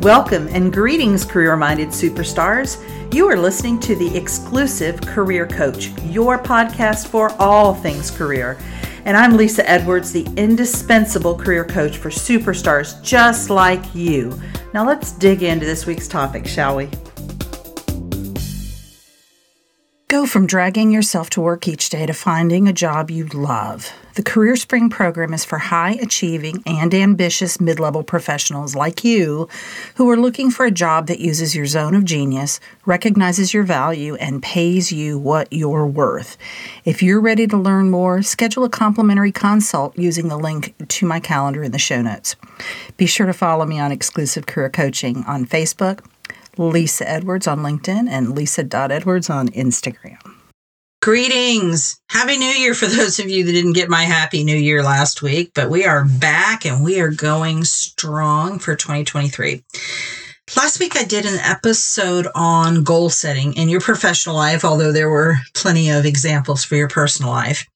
Welcome and greetings, career minded superstars. You are listening to the exclusive Career Coach, your podcast for all things career. And I'm Lisa Edwards, the indispensable career coach for superstars just like you. Now let's dig into this week's topic, shall we? From dragging yourself to work each day to finding a job you love. The Career Spring program is for high achieving and ambitious mid level professionals like you who are looking for a job that uses your zone of genius, recognizes your value, and pays you what you're worth. If you're ready to learn more, schedule a complimentary consult using the link to my calendar in the show notes. Be sure to follow me on Exclusive Career Coaching on Facebook Lisa Edwards on LinkedIn and Lisa.Edwards on Instagram. Greetings. Happy New Year for those of you that didn't get my Happy New Year last week, but we are back and we are going strong for 2023. Last week I did an episode on goal setting in your professional life, although there were plenty of examples for your personal life,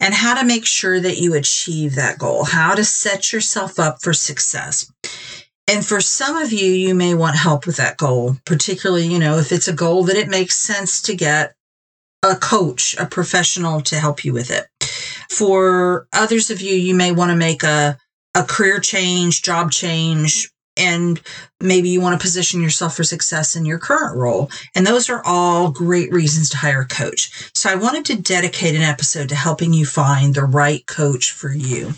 and how to make sure that you achieve that goal, how to set yourself up for success. And for some of you, you may want help with that goal, particularly, you know, if it's a goal that it makes sense to get a coach, a professional to help you with it. For others of you, you may want to make a, a career change, job change, and maybe you want to position yourself for success in your current role. And those are all great reasons to hire a coach. So I wanted to dedicate an episode to helping you find the right coach for you.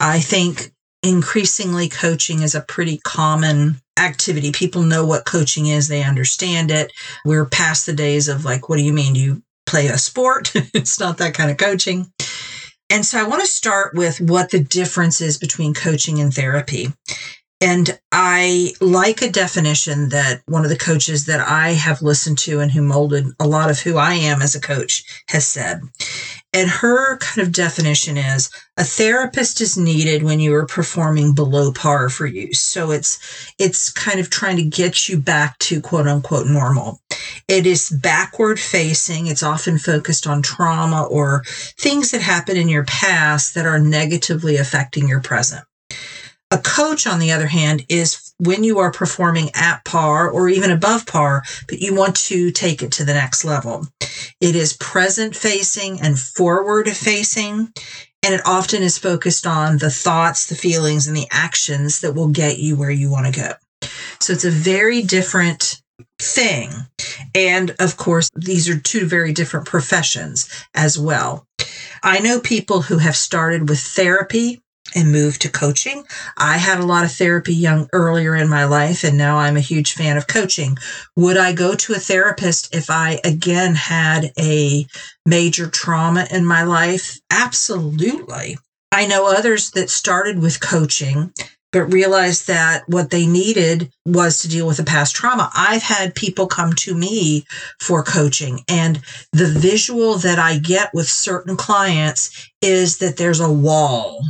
I think increasingly coaching is a pretty common activity. People know what coaching is, they understand it. We're past the days of like, what do you mean? Do you play a sport? it's not that kind of coaching. And so I want to start with what the difference is between coaching and therapy. And I like a definition that one of the coaches that I have listened to and who molded a lot of who I am as a coach has said. And her kind of definition is a therapist is needed when you are performing below par for you. So it's it's kind of trying to get you back to quote unquote normal. It is backward facing. It's often focused on trauma or things that happen in your past that are negatively affecting your present. A coach, on the other hand, is when you are performing at par or even above par, but you want to take it to the next level. It is present facing and forward facing, and it often is focused on the thoughts, the feelings, and the actions that will get you where you want to go. So it's a very different thing. And of course, these are two very different professions as well. I know people who have started with therapy and moved to coaching. I had a lot of therapy young earlier in my life and now I'm a huge fan of coaching. Would I go to a therapist if I again had a major trauma in my life? Absolutely. I know others that started with coaching but realized that what they needed was to deal with a past trauma. I've had people come to me for coaching and the visual that I get with certain clients is that there's a wall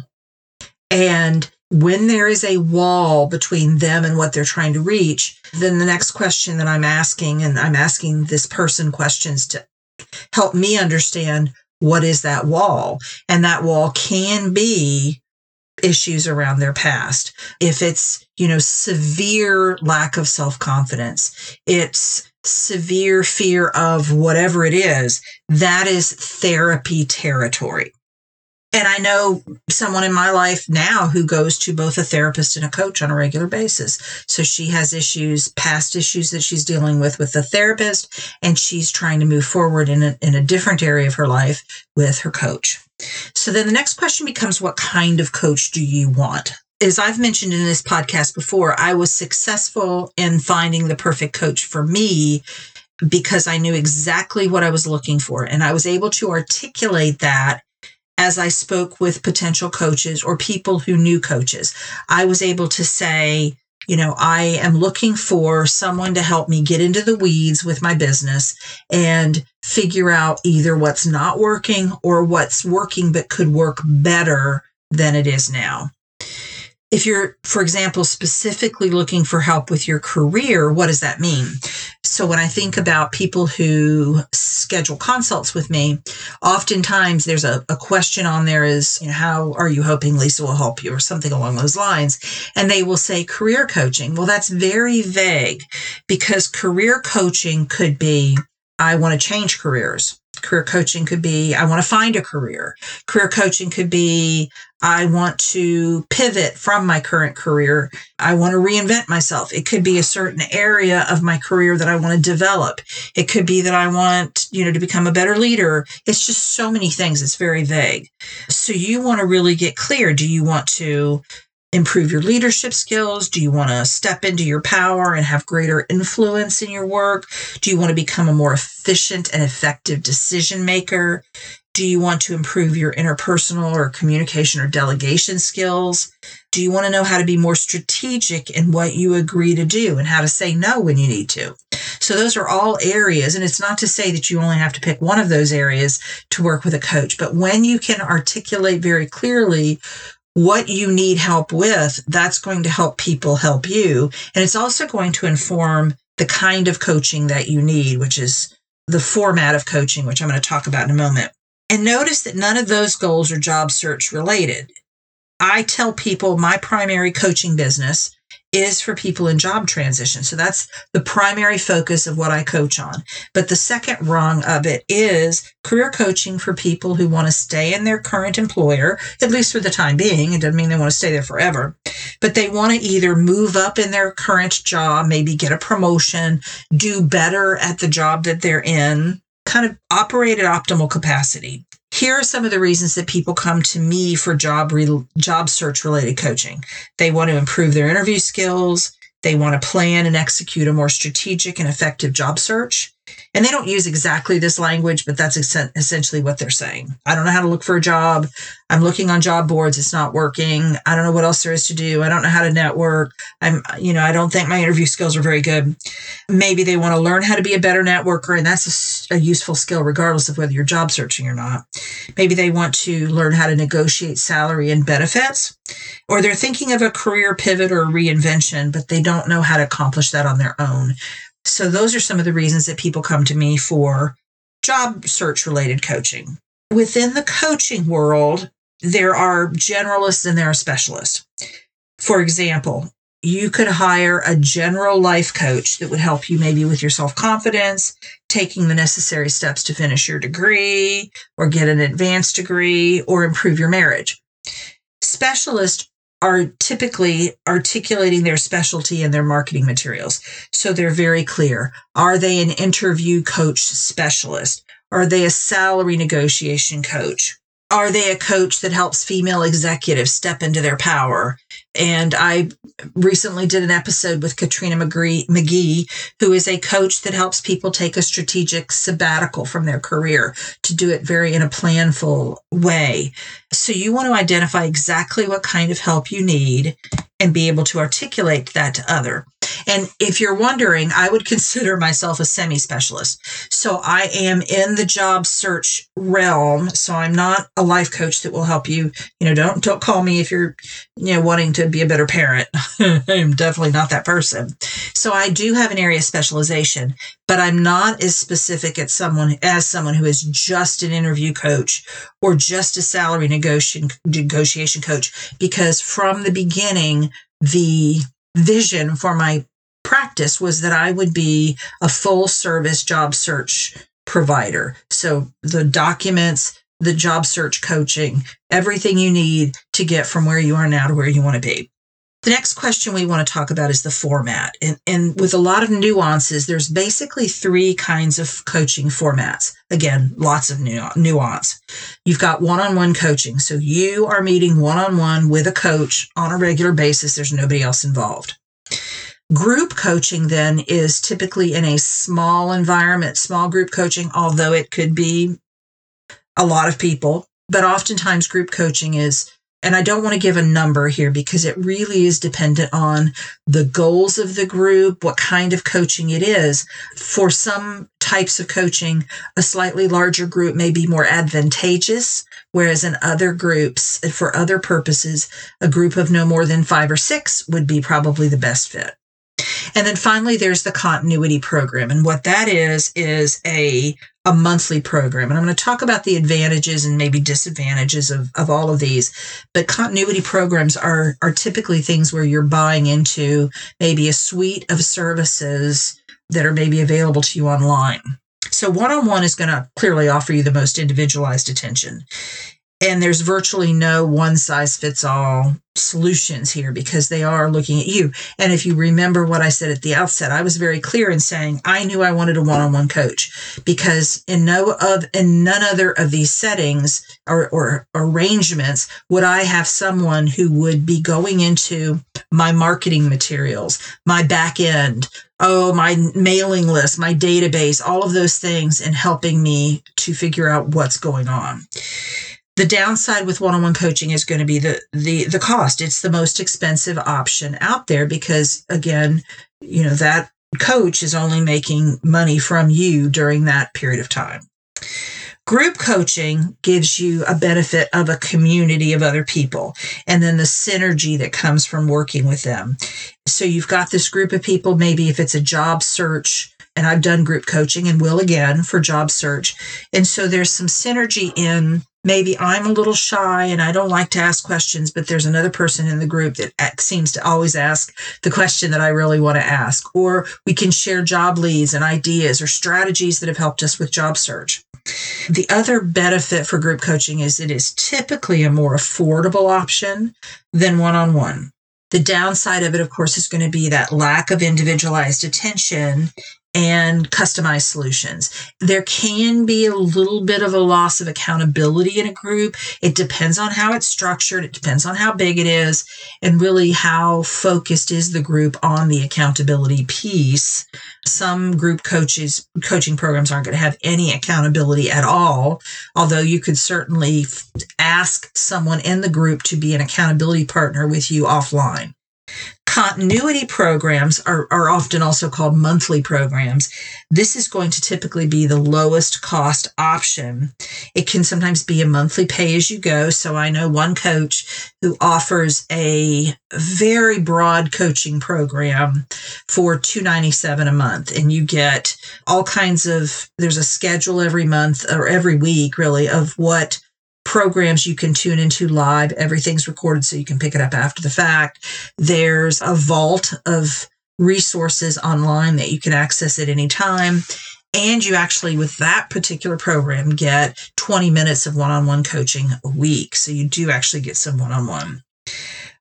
and when there is a wall between them and what they're trying to reach, then the next question that I'm asking, and I'm asking this person questions to help me understand what is that wall. And that wall can be issues around their past. If it's, you know, severe lack of self confidence, it's severe fear of whatever it is, that is therapy territory. And I know someone in my life now who goes to both a therapist and a coach on a regular basis. So she has issues, past issues that she's dealing with with the therapist, and she's trying to move forward in a, in a different area of her life with her coach. So then the next question becomes what kind of coach do you want? As I've mentioned in this podcast before, I was successful in finding the perfect coach for me because I knew exactly what I was looking for. And I was able to articulate that as I spoke with potential coaches or people who knew coaches. I was able to say, you know, I am looking for someone to help me get into the weeds with my business and figure out either what's not working or what's working but could work better than it is now. If you're, for example, specifically looking for help with your career, what does that mean? So when I think about people who schedule consults with me, oftentimes there's a, a question on there is, you know, how are you hoping Lisa will help you or something along those lines? And they will say career coaching. Well, that's very vague because career coaching could be, I want to change careers. Career coaching could be, I want to find a career. Career coaching could be, I want to pivot from my current career. I want to reinvent myself. It could be a certain area of my career that I want to develop. It could be that I want, you know, to become a better leader. It's just so many things. It's very vague. So you want to really get clear. Do you want to improve your leadership skills? Do you want to step into your power and have greater influence in your work? Do you want to become a more efficient and effective decision maker? Do you want to improve your interpersonal or communication or delegation skills? Do you want to know how to be more strategic in what you agree to do and how to say no when you need to? So those are all areas. And it's not to say that you only have to pick one of those areas to work with a coach, but when you can articulate very clearly what you need help with, that's going to help people help you. And it's also going to inform the kind of coaching that you need, which is the format of coaching, which I'm going to talk about in a moment. And notice that none of those goals are job search related. I tell people my primary coaching business is for people in job transition. So that's the primary focus of what I coach on. But the second rung of it is career coaching for people who want to stay in their current employer, at least for the time being. It doesn't mean they want to stay there forever, but they want to either move up in their current job, maybe get a promotion, do better at the job that they're in, kind of operate at optimal capacity here are some of the reasons that people come to me for job re- job search related coaching. They want to improve their interview skills. They want to plan and execute a more strategic and effective job search. And they don't use exactly this language, but that's essentially what they're saying. I don't know how to look for a job. I'm looking on job boards. It's not working. I don't know what else there is to do. I don't know how to network. I'm, you know, I don't think my interview skills are very good. Maybe they want to learn how to be a better networker, and that's a, a useful skill regardless of whether you're job searching or not. Maybe they want to learn how to negotiate salary and benefits, or they're thinking of a career pivot or reinvention, but they don't know how to accomplish that on their own. So those are some of the reasons that people come to me for job search related coaching. Within the coaching world, there are generalists and there are specialists. For example, you could hire a general life coach that would help you maybe with your self confidence, taking the necessary steps to finish your degree or get an advanced degree or improve your marriage. Specialists are typically articulating their specialty in their marketing materials. So they're very clear. Are they an interview coach specialist? Are they a salary negotiation coach? Are they a coach that helps female executives step into their power? And I recently did an episode with Katrina McGee, who is a coach that helps people take a strategic sabbatical from their career to do it very in a planful way. So you want to identify exactly what kind of help you need and be able to articulate that to other. And if you're wondering, I would consider myself a semi specialist. So I am in the job search realm. So I'm not a life coach that will help you. You know, don't, don't call me if you're, you know, wanting to be a better parent. I'm definitely not that person. So I do have an area of specialization, but I'm not as specific as someone as someone who is just an interview coach or just a salary negotiation negotiation coach because from the beginning the vision for my practice was that I would be a full service job search provider. So the documents, the job search coaching, everything you need to get from where you are now to where you want to be. The next question we want to talk about is the format. And, and, with a lot of nuances, there's basically three kinds of coaching formats. Again, lots of nuance. You've got one on one coaching. So you are meeting one on one with a coach on a regular basis. There's nobody else involved. Group coaching then is typically in a small environment, small group coaching, although it could be a lot of people. But oftentimes, group coaching is and I don't want to give a number here because it really is dependent on the goals of the group, what kind of coaching it is. For some types of coaching, a slightly larger group may be more advantageous, whereas in other groups, for other purposes, a group of no more than five or six would be probably the best fit. And then finally, there's the continuity program. And what that is, is a, a monthly program. And I'm going to talk about the advantages and maybe disadvantages of, of all of these. But continuity programs are, are typically things where you're buying into maybe a suite of services that are maybe available to you online. So one on one is going to clearly offer you the most individualized attention. And there's virtually no one size fits all solutions here because they are looking at you. And if you remember what I said at the outset, I was very clear in saying I knew I wanted a one-on-one coach because in no of in none other of these settings or, or arrangements would I have someone who would be going into my marketing materials, my back end, oh, my mailing list, my database, all of those things and helping me to figure out what's going on. The downside with one-on-one coaching is going to be the the the cost. It's the most expensive option out there because again, you know, that coach is only making money from you during that period of time. Group coaching gives you a benefit of a community of other people and then the synergy that comes from working with them. So you've got this group of people, maybe if it's a job search, and I've done group coaching and will again for job search. And so there's some synergy in maybe I'm a little shy and I don't like to ask questions, but there's another person in the group that seems to always ask the question that I really want to ask. Or we can share job leads and ideas or strategies that have helped us with job search. The other benefit for group coaching is it is typically a more affordable option than one on one. The downside of it, of course, is going to be that lack of individualized attention and customized solutions. There can be a little bit of a loss of accountability in a group. It depends on how it's structured. It depends on how big it is and really how focused is the group on the accountability piece. Some group coaches, coaching programs aren't going to have any accountability at all. Although you could certainly ask someone in the group to be an accountability partner with you offline. Continuity programs are, are often also called monthly programs. This is going to typically be the lowest cost option. It can sometimes be a monthly pay as you go. So I know one coach who offers a very broad coaching program for 297 a month and you get all kinds of there's a schedule every month or every week really of what programs you can tune into live. Everything's recorded so you can pick it up after the fact. There's a vault of resources online that you can access at any time. And you actually, with that particular program, get 20 minutes of one on one coaching a week. So you do actually get some one on one.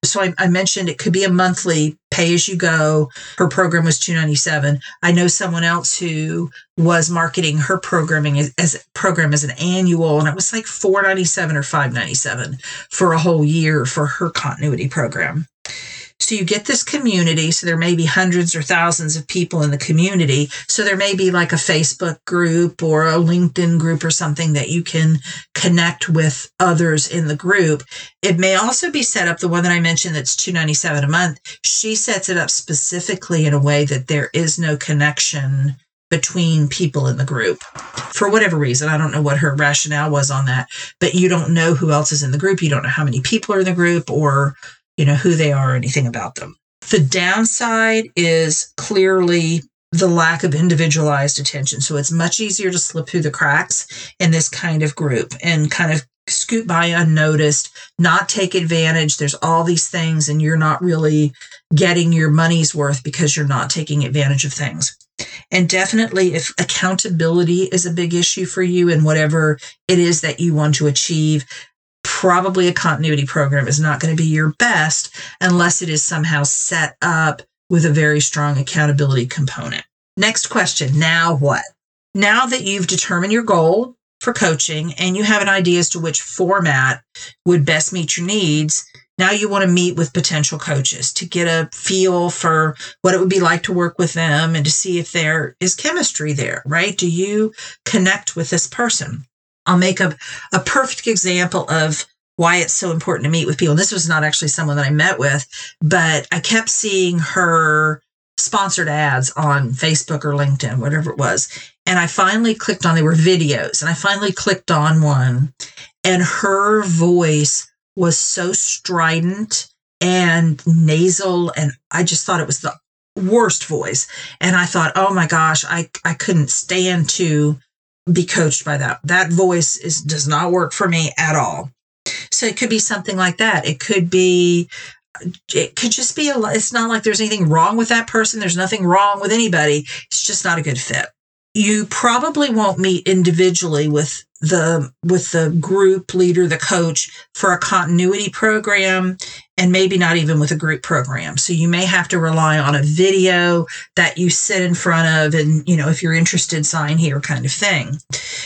So I, I, mentioned it could be a monthly pay as you go. Her program was 297. I know someone else who was marketing her programming as, as program as an annual and it was like 497 or 597 for a whole year for her continuity program. So you get this community. So there may be hundreds or thousands of people in the community. So there may be like a Facebook group or a LinkedIn group or something that you can connect with others in the group. It may also be set up the one that I mentioned that's 297 a month. She sets it up specifically in a way that there is no connection between people in the group for whatever reason. I don't know what her rationale was on that, but you don't know who else is in the group. You don't know how many people are in the group or you know, who they are or anything about them. The downside is clearly the lack of individualized attention. So it's much easier to slip through the cracks in this kind of group and kind of scoot by unnoticed, not take advantage. There's all these things, and you're not really getting your money's worth because you're not taking advantage of things. And definitely, if accountability is a big issue for you and whatever it is that you want to achieve, probably a continuity program is not going to be your best unless it is somehow set up with a very strong accountability component. Next question. Now what? Now that you've determined your goal for coaching and you have an idea as to which format would best meet your needs, now you want to meet with potential coaches to get a feel for what it would be like to work with them and to see if there is chemistry there, right? Do you connect with this person? I'll make a, a perfect example of why it's so important to meet with people. And this was not actually someone that I met with, but I kept seeing her sponsored ads on Facebook or LinkedIn, whatever it was. And I finally clicked on, they were videos, and I finally clicked on one, and her voice was so strident and nasal. And I just thought it was the worst voice. And I thought, oh my gosh, I, I couldn't stand to be coached by that. That voice is does not work for me at all. So it could be something like that. It could be it could just be a it's not like there's anything wrong with that person. There's nothing wrong with anybody. It's just not a good fit. You probably won't meet individually with the with the group leader, the coach for a continuity program and maybe not even with a group program. So you may have to rely on a video that you sit in front of and, you know, if you're interested, sign here kind of thing.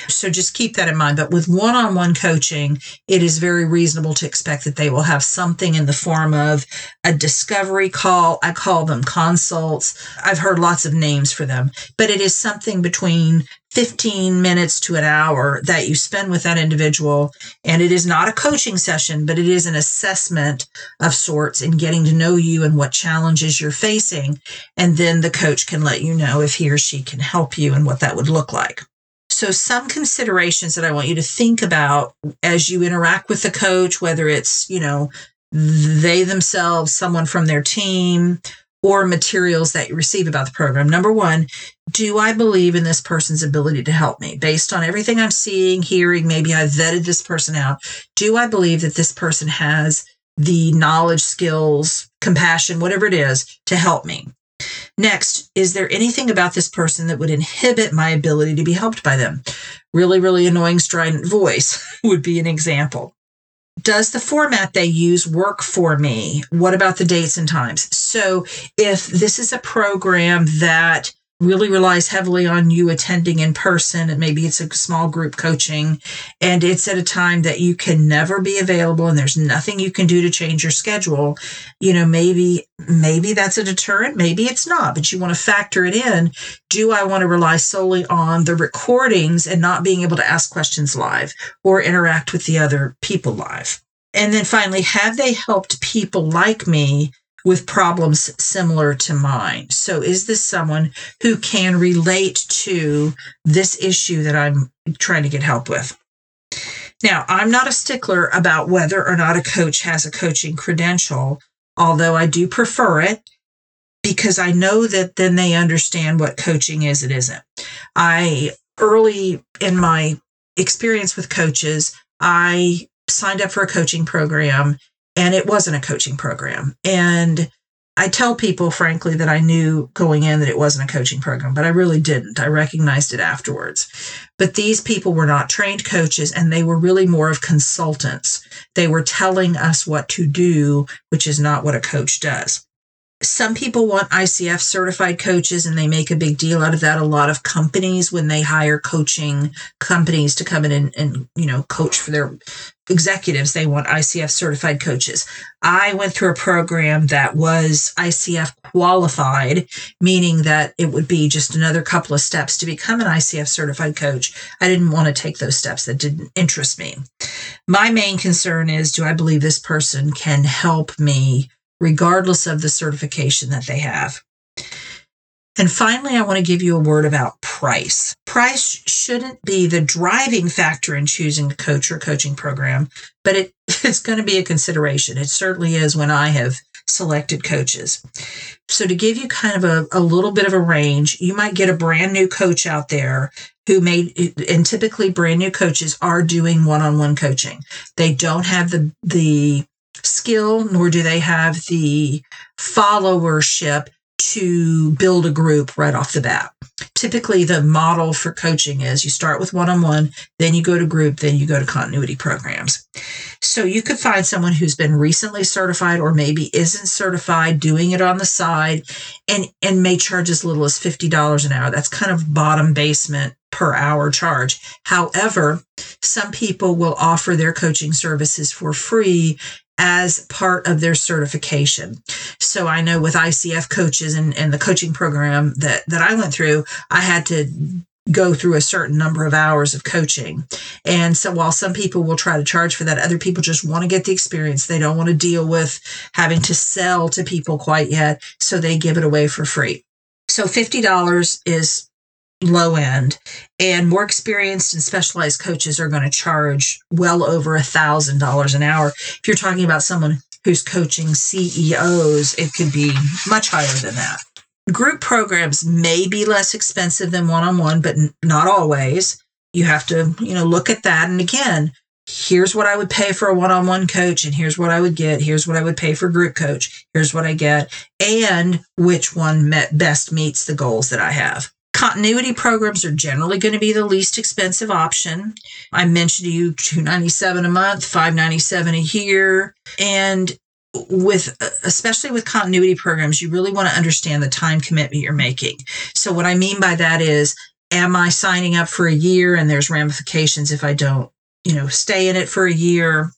So just keep that in mind. But with one on one coaching, it is very reasonable to expect that they will have something in the form of a discovery call. I call them consults. I've heard lots of names for them, but it is something between 15 minutes to an hour that you spend with that individual. And it is not a coaching session, but it is an assessment of sorts in getting to know you and what challenges you're facing. And then the coach can let you know if he or she can help you and what that would look like. So, some considerations that I want you to think about as you interact with the coach, whether it's, you know, they themselves, someone from their team, or materials that you receive about the program. Number one, do I believe in this person's ability to help me based on everything I'm seeing, hearing? Maybe I've vetted this person out. Do I believe that this person has the knowledge, skills, compassion, whatever it is to help me? Next, is there anything about this person that would inhibit my ability to be helped by them? Really, really annoying, strident voice would be an example does the format they use work for me? What about the dates and times? So, if this is a program that really relies heavily on you attending in person and maybe it's a small group coaching and it's at a time that you can never be available and there's nothing you can do to change your schedule. You know maybe maybe that's a deterrent maybe it's not but you want to factor it in. Do i want to rely solely on the recordings and not being able to ask questions live or interact with the other people live? And then finally have they helped people like me with problems similar to mine. So, is this someone who can relate to this issue that I'm trying to get help with? Now, I'm not a stickler about whether or not a coach has a coaching credential, although I do prefer it because I know that then they understand what coaching is and isn't. I early in my experience with coaches, I signed up for a coaching program and it wasn't a coaching program. And I tell people, frankly, that I knew going in that it wasn't a coaching program, but I really didn't. I recognized it afterwards. But these people were not trained coaches and they were really more of consultants. They were telling us what to do, which is not what a coach does some people want ICF certified coaches and they make a big deal out of that. A lot of companies, when they hire coaching companies to come in and, and, you know, coach for their executives, they want ICF certified coaches. I went through a program that was ICF qualified, meaning that it would be just another couple of steps to become an ICF certified coach. I didn't want to take those steps that didn't interest me. My main concern is do I believe this person can help me regardless of the certification that they have. And finally, I want to give you a word about price. Price shouldn't be the driving factor in choosing a coach or coaching program, but it, it's going to be a consideration. It certainly is when I have selected coaches. So, to give you kind of a, a little bit of a range, you might get a brand new coach out there who made, and typically brand new coaches are doing one on one coaching. They don't have the, the skill, nor do they have the followership to build a group right off the bat. Typically, the model for coaching is you start with one on one, then you go to group, then you go to continuity programs. So you could find someone who's been recently certified or maybe isn't certified, doing it on the side, and, and may charge as little as $50 an hour. That's kind of bottom basement per hour charge. However, some people will offer their coaching services for free as part of their certification. So I know with ICF coaches and, and the coaching program that, that I went through, I had to go through a certain number of hours of coaching. And so while some people will try to charge for that, other people just want to get the experience. They don't want to deal with having to sell to people quite yet. So they give it away for free. So $50 is low end and more experienced and specialized coaches are going to charge well over a thousand dollars an hour if you're talking about someone who's coaching ceos it could be much higher than that group programs may be less expensive than one-on-one but not always you have to you know look at that and again here's what I would pay for a one on one coach, and here's what I would get. Here's what I would pay for group coach. Here's what I get, and which one met best meets the goals that I have. Continuity programs are generally going to be the least expensive option. I mentioned to you 297 a month, 597 a year. And with especially with continuity programs, you really want to understand the time commitment you're making. So what I mean by that is am I signing up for a year and there's ramifications if I don't you know, stay in it for a year?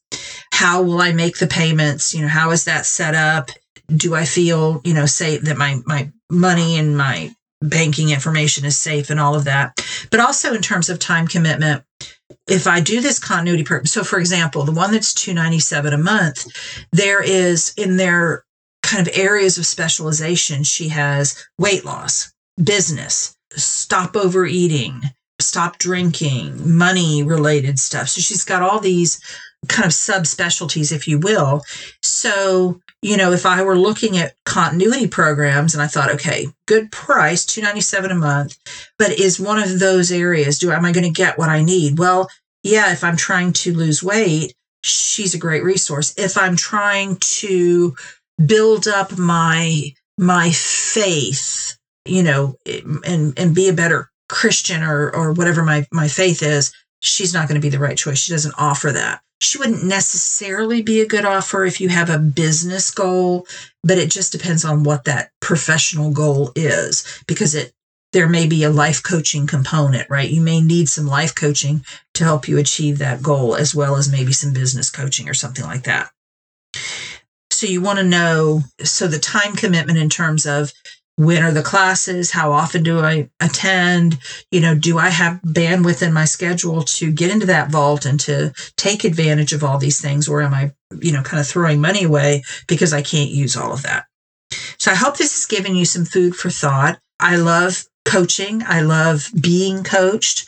How will I make the payments? You know, how is that set up? Do I feel, you know, say that my my money and my banking information is safe and all of that? But also in terms of time commitment, if I do this continuity program, so for example, the one that's 297 a month, there is in their kind of areas of specialization, she has weight loss, business, stop overeating, stop drinking, money related stuff. So she's got all these kind of subspecialties, if you will. So, you know, if I were looking at continuity programs and I thought, okay, good price, 297 a month, but is one of those areas, do am I going to get what I need? Well, yeah, if I'm trying to lose weight, she's a great resource. If I'm trying to build up my my faith, you know, and and be a better Christian or or whatever my my faith is, she's not going to be the right choice. She doesn't offer that. She wouldn't necessarily be a good offer if you have a business goal, but it just depends on what that professional goal is because it there may be a life coaching component, right? You may need some life coaching to help you achieve that goal as well as maybe some business coaching or something like that. So you want to know so the time commitment in terms of when are the classes? How often do i attend? You know do i have bandwidth in my schedule to get into that vault and to take advantage of all these things? Or am i you know kind of throwing money away because i can't use all of that? So i hope this has given you some food for thought. I love coaching. I love being coached.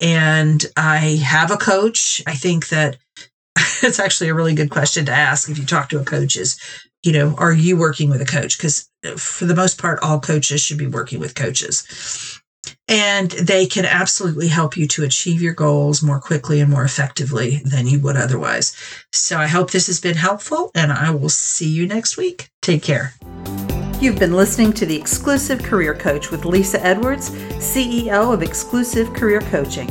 And i have a coach. I think that it's actually a really good question to ask if you talk to a coach is you know, are you working with a coach? Because uh, for the most part, all coaches should be working with coaches. And they can absolutely help you to achieve your goals more quickly and more effectively than you would otherwise. So I hope this has been helpful, and I will see you next week. Take care. You've been listening to the Exclusive Career Coach with Lisa Edwards, CEO of Exclusive Career Coaching.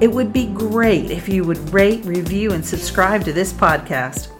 It would be great if you would rate, review, and subscribe to this podcast.